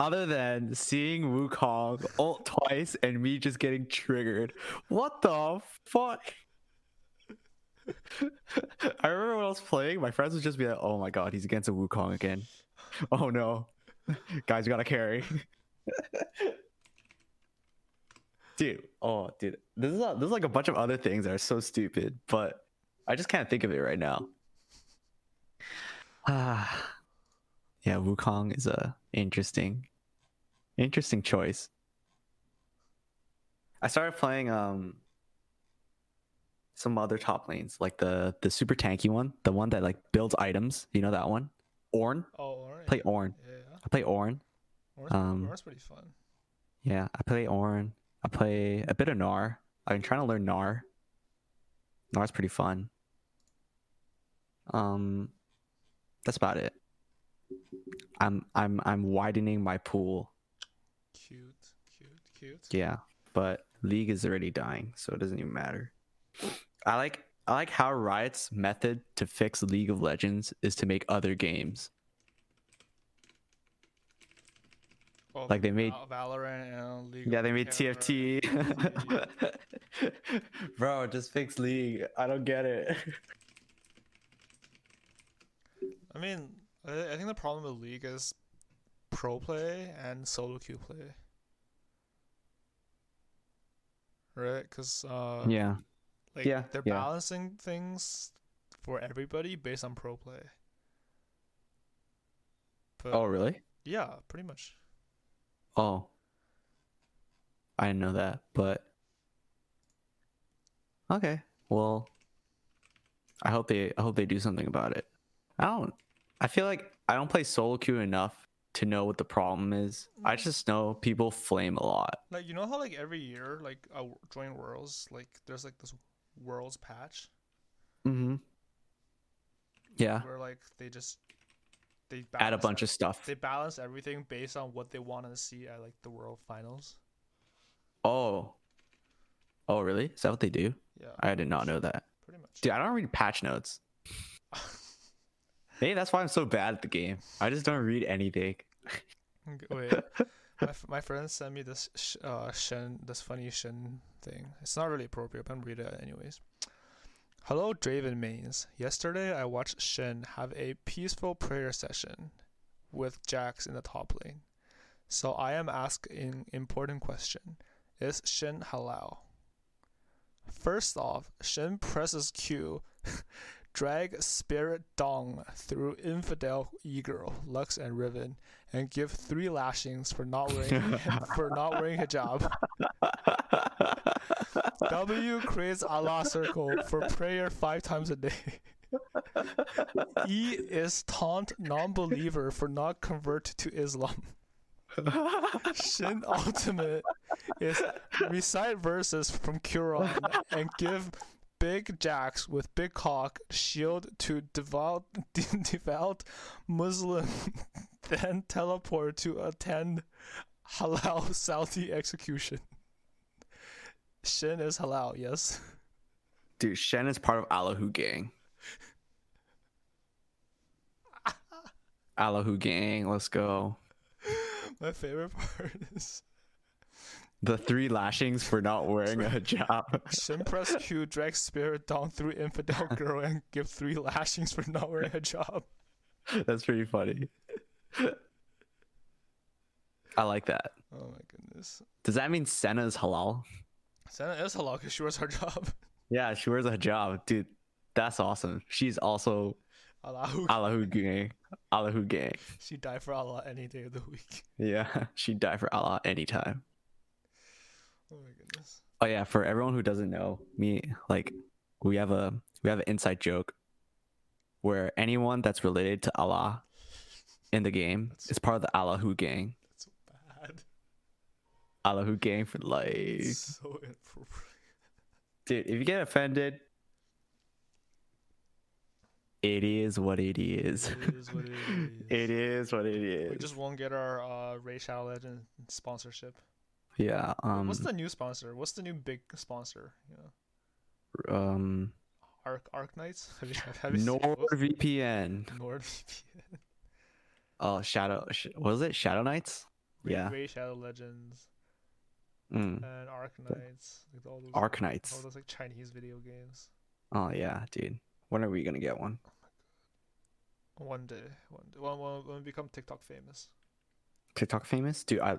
Speaker 1: other than seeing Wukong ult twice and me just getting triggered. What the fuck? I remember when I was playing, my friends would just be like, "Oh my god, he's against a Wukong again." Oh no, guys, you gotta carry. dude, oh dude, this is a, this is like a bunch of other things that are so stupid, but I just can't think of it right now. Ah, yeah, Wukong is a interesting, interesting choice. I started playing um some other top lanes, like the the super tanky one, the one that like builds items. You know that one, Ornn.
Speaker 2: Oh, alright.
Speaker 1: Play Ornn.
Speaker 2: Yeah,
Speaker 1: I play Ornn.
Speaker 2: Orange,
Speaker 1: Um,
Speaker 2: Orange pretty fun.
Speaker 1: Yeah, I play Ornn. I play a bit of Gnar. i am trying to learn Gnar. Gnar's pretty fun. Um, that's about it. I'm I'm I'm widening my pool.
Speaker 2: Cute, cute, cute.
Speaker 1: Yeah, but League is already dying, so it doesn't even matter. I like I like how Riot's method to fix League of Legends is to make other games.
Speaker 2: Oh,
Speaker 1: Like they made-
Speaker 2: Val- Valorant and League.
Speaker 1: Yeah, they made
Speaker 2: Terror.
Speaker 1: TFT. Bro, just fix League. I don't get it.
Speaker 2: I mean, I, I think the problem with League is pro play and solo queue play. Right? Because uh,
Speaker 1: yeah.
Speaker 2: like
Speaker 1: yeah,
Speaker 2: they're
Speaker 1: yeah.
Speaker 2: balancing things for everybody based on pro play. But
Speaker 1: Oh, really?
Speaker 2: yeah, pretty much.
Speaker 1: Oh. I didn't know that, but okay. Well, I hope they I hope they do something about it. I don't I feel like I don't play solo queue enough to know what the problem is. I just know people flame a lot.
Speaker 2: Like you know how like every year like uh, join Worlds like there's like this Worlds patch
Speaker 1: Mm-hmm. Yeah.
Speaker 2: where like they just they
Speaker 1: Add a bunch
Speaker 2: ev-
Speaker 1: of stuff.
Speaker 2: they balance everything based on what they want to see at like the World Finals.
Speaker 1: Oh. Oh, really? Is that what they do?
Speaker 2: Yeah,
Speaker 1: I did not know that.
Speaker 2: pretty much.
Speaker 1: Dude, I don't read patch notes. Maybe that's why I'm so bad at the game. I just don't read anything.
Speaker 2: Wait, my, f- my friend sent me this sh- uh Shen this funny Shen thing. It's not really appropriate, but I'm reading it anyways. Hello, Draven mains. Yesterday, I watched Shen have a peaceful prayer session with Jax in the top lane. So I am asking important question: Is Shen halal? First off, Shen presses Q, drag Spirit Dong through infidel e-girl Lux and Riven, and give three lashings for not wearing for not wearing hijab. W creates Allah circle for prayer five times a day. E is taunt non-believer for not convert to Islam. Shen ultimate is recite verses from Quran and give big jacks with big cock shield to devout devout Muslim, then teleport to attend halal Saudi execution. Shen is halal, yes.
Speaker 1: Dude, Shen is part of Allahu gang. Allahu gang, let's go.
Speaker 2: My favorite part is
Speaker 1: The three lashings for not wearing a hijab.
Speaker 2: Shen press Q drag spirit down through infidel girl and give three lashings for not wearing a job.
Speaker 1: That's pretty funny. I like that.
Speaker 2: Oh my goodness.
Speaker 1: Does that mean Senna's halal?
Speaker 2: Senna is halal because she wears her job.
Speaker 1: Yeah, she wears a hijab. Dude, that's awesome. She's also
Speaker 2: Allahu.
Speaker 1: Allahu gang. Allahu gang.
Speaker 2: She died for Allah any day of the week.
Speaker 1: Yeah, she'd die for Allah anytime.
Speaker 2: Oh my goodness.
Speaker 1: Oh yeah, for everyone who doesn't know, me like we have a we have an inside joke where anyone that's related to Allah in the game
Speaker 2: That's-
Speaker 1: is part of the Allahu gang.
Speaker 2: That's so bad.
Speaker 1: Allahu gang for life.
Speaker 2: It's so inappropriate.
Speaker 1: Dude, if you get offended, it is what it is.
Speaker 2: It is what it is.
Speaker 1: it is what it
Speaker 2: We just won't get our uh, Raid Shadow Legend sponsorship.
Speaker 1: Yeah. Um.
Speaker 2: What's the new sponsor? What's the new big sponsor? Yeah.
Speaker 1: um
Speaker 2: Arc Arknights. Have you have you?
Speaker 1: NordVPN?
Speaker 2: NordVPN.
Speaker 1: Oh, Shadow. Sh- was it Shadow Knights?
Speaker 2: Ray,
Speaker 1: Yeah.
Speaker 2: Raid Shadow Legends
Speaker 1: Mm.
Speaker 2: and Arknights. Like all those.
Speaker 1: Arc
Speaker 2: All those like Chinese video games.
Speaker 1: Oh yeah, dude. When are we gonna get one?
Speaker 2: One day, one day, when, when, when we become TikTok famous.
Speaker 1: TikTok famous, dude. I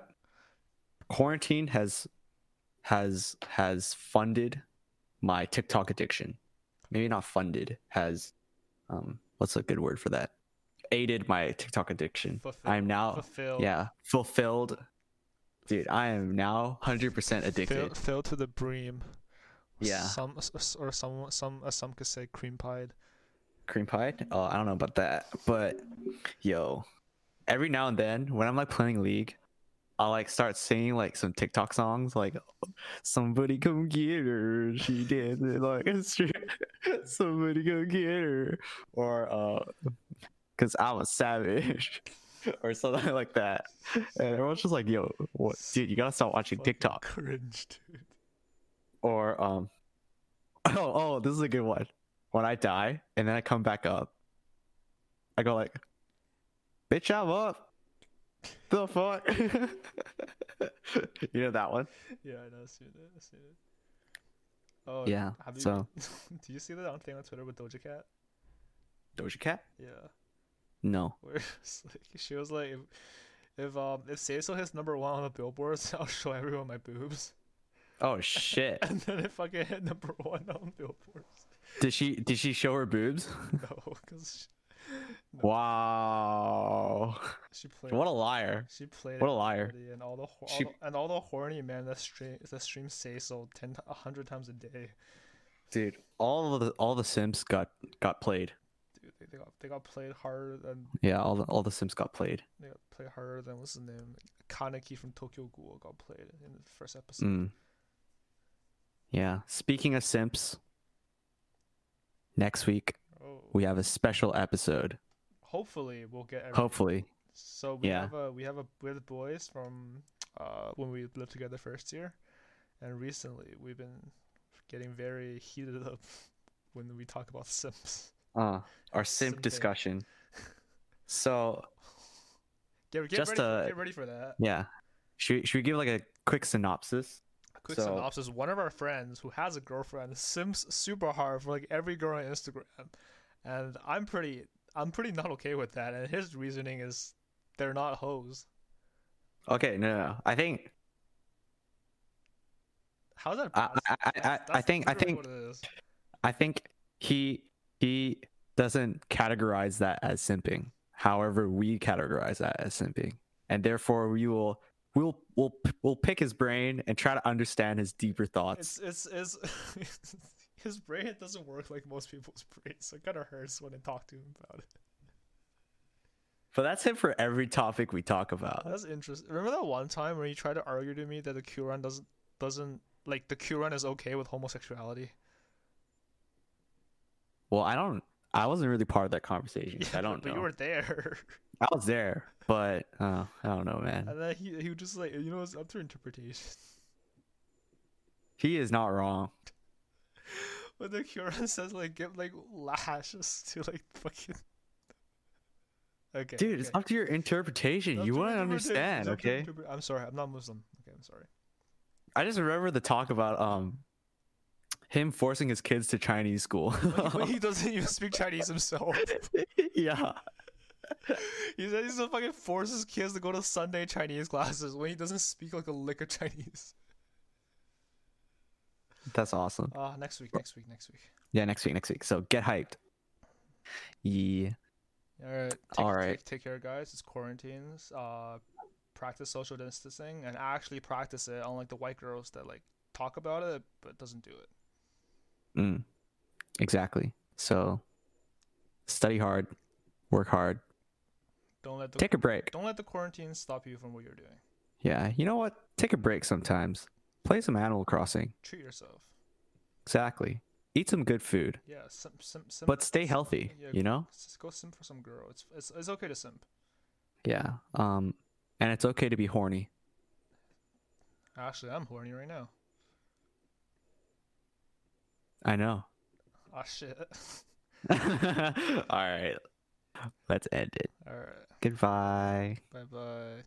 Speaker 1: quarantine has has has funded my TikTok addiction. maybe not funded has um what's a good word for that aided my tiktok addiction
Speaker 2: Fulfill-
Speaker 1: i'm now
Speaker 2: fulfilled.
Speaker 1: yeah fulfilled dude i am now 100%
Speaker 2: Fill,
Speaker 1: addicted
Speaker 2: filled to the brim.
Speaker 1: Yeah.
Speaker 2: Some or some some as some could say cream pied.
Speaker 1: cream pie oh i don't know about that but yo every now and then when i'm like playing league i'll like start singing like some tiktok songs like somebody come get her she dancing like a street somebody go get her or uh because i'm a savage or something like that. And everyone's just like yo what dude you gotta stop watching
Speaker 2: Fucking
Speaker 1: tiktok.
Speaker 2: Cringe, dude.
Speaker 1: or um oh oh this is a good one. When i die and then i come back up i go like bitch i'm up the fuck you know that one
Speaker 2: Yeah, I know. I've seen it. I've seen it. Oh
Speaker 1: Yeah,
Speaker 2: Have you,
Speaker 1: so-
Speaker 2: do you see that thing on Twitter with Doja Cat?
Speaker 1: doja cat
Speaker 2: Yeah.
Speaker 1: no
Speaker 2: Where like she was like, if, if um if Say So hits number one on the billboards, I'll show everyone my boobs.
Speaker 1: oh shit
Speaker 2: And then if I can hit number one on billboards,
Speaker 1: did she did she show her boobs
Speaker 2: no, because.
Speaker 1: Wow
Speaker 2: she, she played.
Speaker 1: what a liar
Speaker 2: She played
Speaker 1: what a liar.
Speaker 2: and all the,
Speaker 1: She-
Speaker 2: all the and all the horny men that stream that stream Say So ten a hundred times a day.
Speaker 1: dude all of the all the sims got got played
Speaker 2: Dude, they, they got they got played harder than
Speaker 1: yeah all the all the sims got played
Speaker 2: they got played harder than what's his name Kaneki from Tokyo Ghoul got played in the first episode.
Speaker 1: Mm. Yeah. Speaking of simps, next week
Speaker 2: Oh,
Speaker 1: we have a special episode.
Speaker 2: hopefully we'll get. Every-
Speaker 1: Hopefully.
Speaker 2: So we
Speaker 1: Yeah.
Speaker 2: have a we have a we have the boys from uh when we lived together first year, and recently we've been getting very heated up when we talk about Sims.
Speaker 1: Uh our simp
Speaker 2: Simping.
Speaker 1: discussion. So
Speaker 2: Get, get
Speaker 1: Just,
Speaker 2: ready. for, get ready for that.
Speaker 1: yeah. Should should we give like a quick synopsis?
Speaker 2: Quick
Speaker 1: so-
Speaker 2: synopsis: One of our friends who has a girlfriend sims super hard for like every girl on Instagram, and I'm pretty I'm pretty not okay with that. And his reasoning is they're not hoes.
Speaker 1: Okay, no, no. I think
Speaker 2: How's that?
Speaker 1: I- I- I- I- I think- I think-
Speaker 2: what it is.
Speaker 1: I think he he doesn't categorize that as simping. However, we categorize that as simping, and therefore we will we'll we'll we'll pick his brain and try to understand his deeper thoughts.
Speaker 2: It's it's it's his brain doesn't work like most people's brains, so it kind of hurts when I talk to him about it.
Speaker 1: But that's it for every topic we talk about.
Speaker 2: That's interesting. Remember that one time where you tried to argue to me that the Quran doesn't doesn't like the Quran is okay with homosexuality?
Speaker 1: Well, I don't. I wasn't really part of that conversation. so I don't
Speaker 2: but
Speaker 1: know.
Speaker 2: you were there,
Speaker 1: I was there, but uh, I don't know, man.
Speaker 2: and then he he was just like, you know, it's up to interpretation.
Speaker 1: He is not wrong.
Speaker 2: But the Quran says like give like lashes to like fucking. Okay,
Speaker 1: Dude, it's up to your interpretation.
Speaker 2: It's
Speaker 1: You wouldn't understand,
Speaker 2: It's up to
Speaker 1: okay?
Speaker 2: interpre- I'm sorry, I'm not Muslim. Okay, I'm sorry.
Speaker 1: I just remember the talk about um him forcing his kids to Chinese school.
Speaker 2: But he doesn't even speak Chinese himself.
Speaker 1: yeah.
Speaker 2: He said he's gonna fucking force his kids to go to Sunday Chinese classes when he doesn't speak like a lick of Chinese.
Speaker 1: That's awesome.
Speaker 2: Ah, next week, next week, next week.
Speaker 1: Yeah, next week, next week. So get hyped. Yeah.
Speaker 2: All right. Take,
Speaker 1: All right.
Speaker 2: Take, take care, guys. It's quarantines. Uh, practice social distancing and actually practice it. Unlike the white girls that like talk about it but doesn't do it.
Speaker 1: Mm. Exactly. So study hard, work hard,
Speaker 2: Don't let the
Speaker 1: take a break.
Speaker 2: don't let the quarantine stop you from what you're doing.
Speaker 1: Yeah, you know what? Take a break sometimes. Play some Animal Crossing.
Speaker 2: Treat yourself.
Speaker 1: Exactly. Eat some good food,
Speaker 2: Yeah. Sim, sim, sim,
Speaker 1: but stay healthy,
Speaker 2: Yeah,
Speaker 1: you know?
Speaker 2: Go simp for some girl. It's, it's it's okay to simp.
Speaker 1: Yeah. Um and it's okay to be horny.
Speaker 2: Actually, I'm horny right now.
Speaker 1: I know.
Speaker 2: Ah shit.
Speaker 1: All right. Let's end it.
Speaker 2: All right.
Speaker 1: Goodbye.
Speaker 2: Bye bye.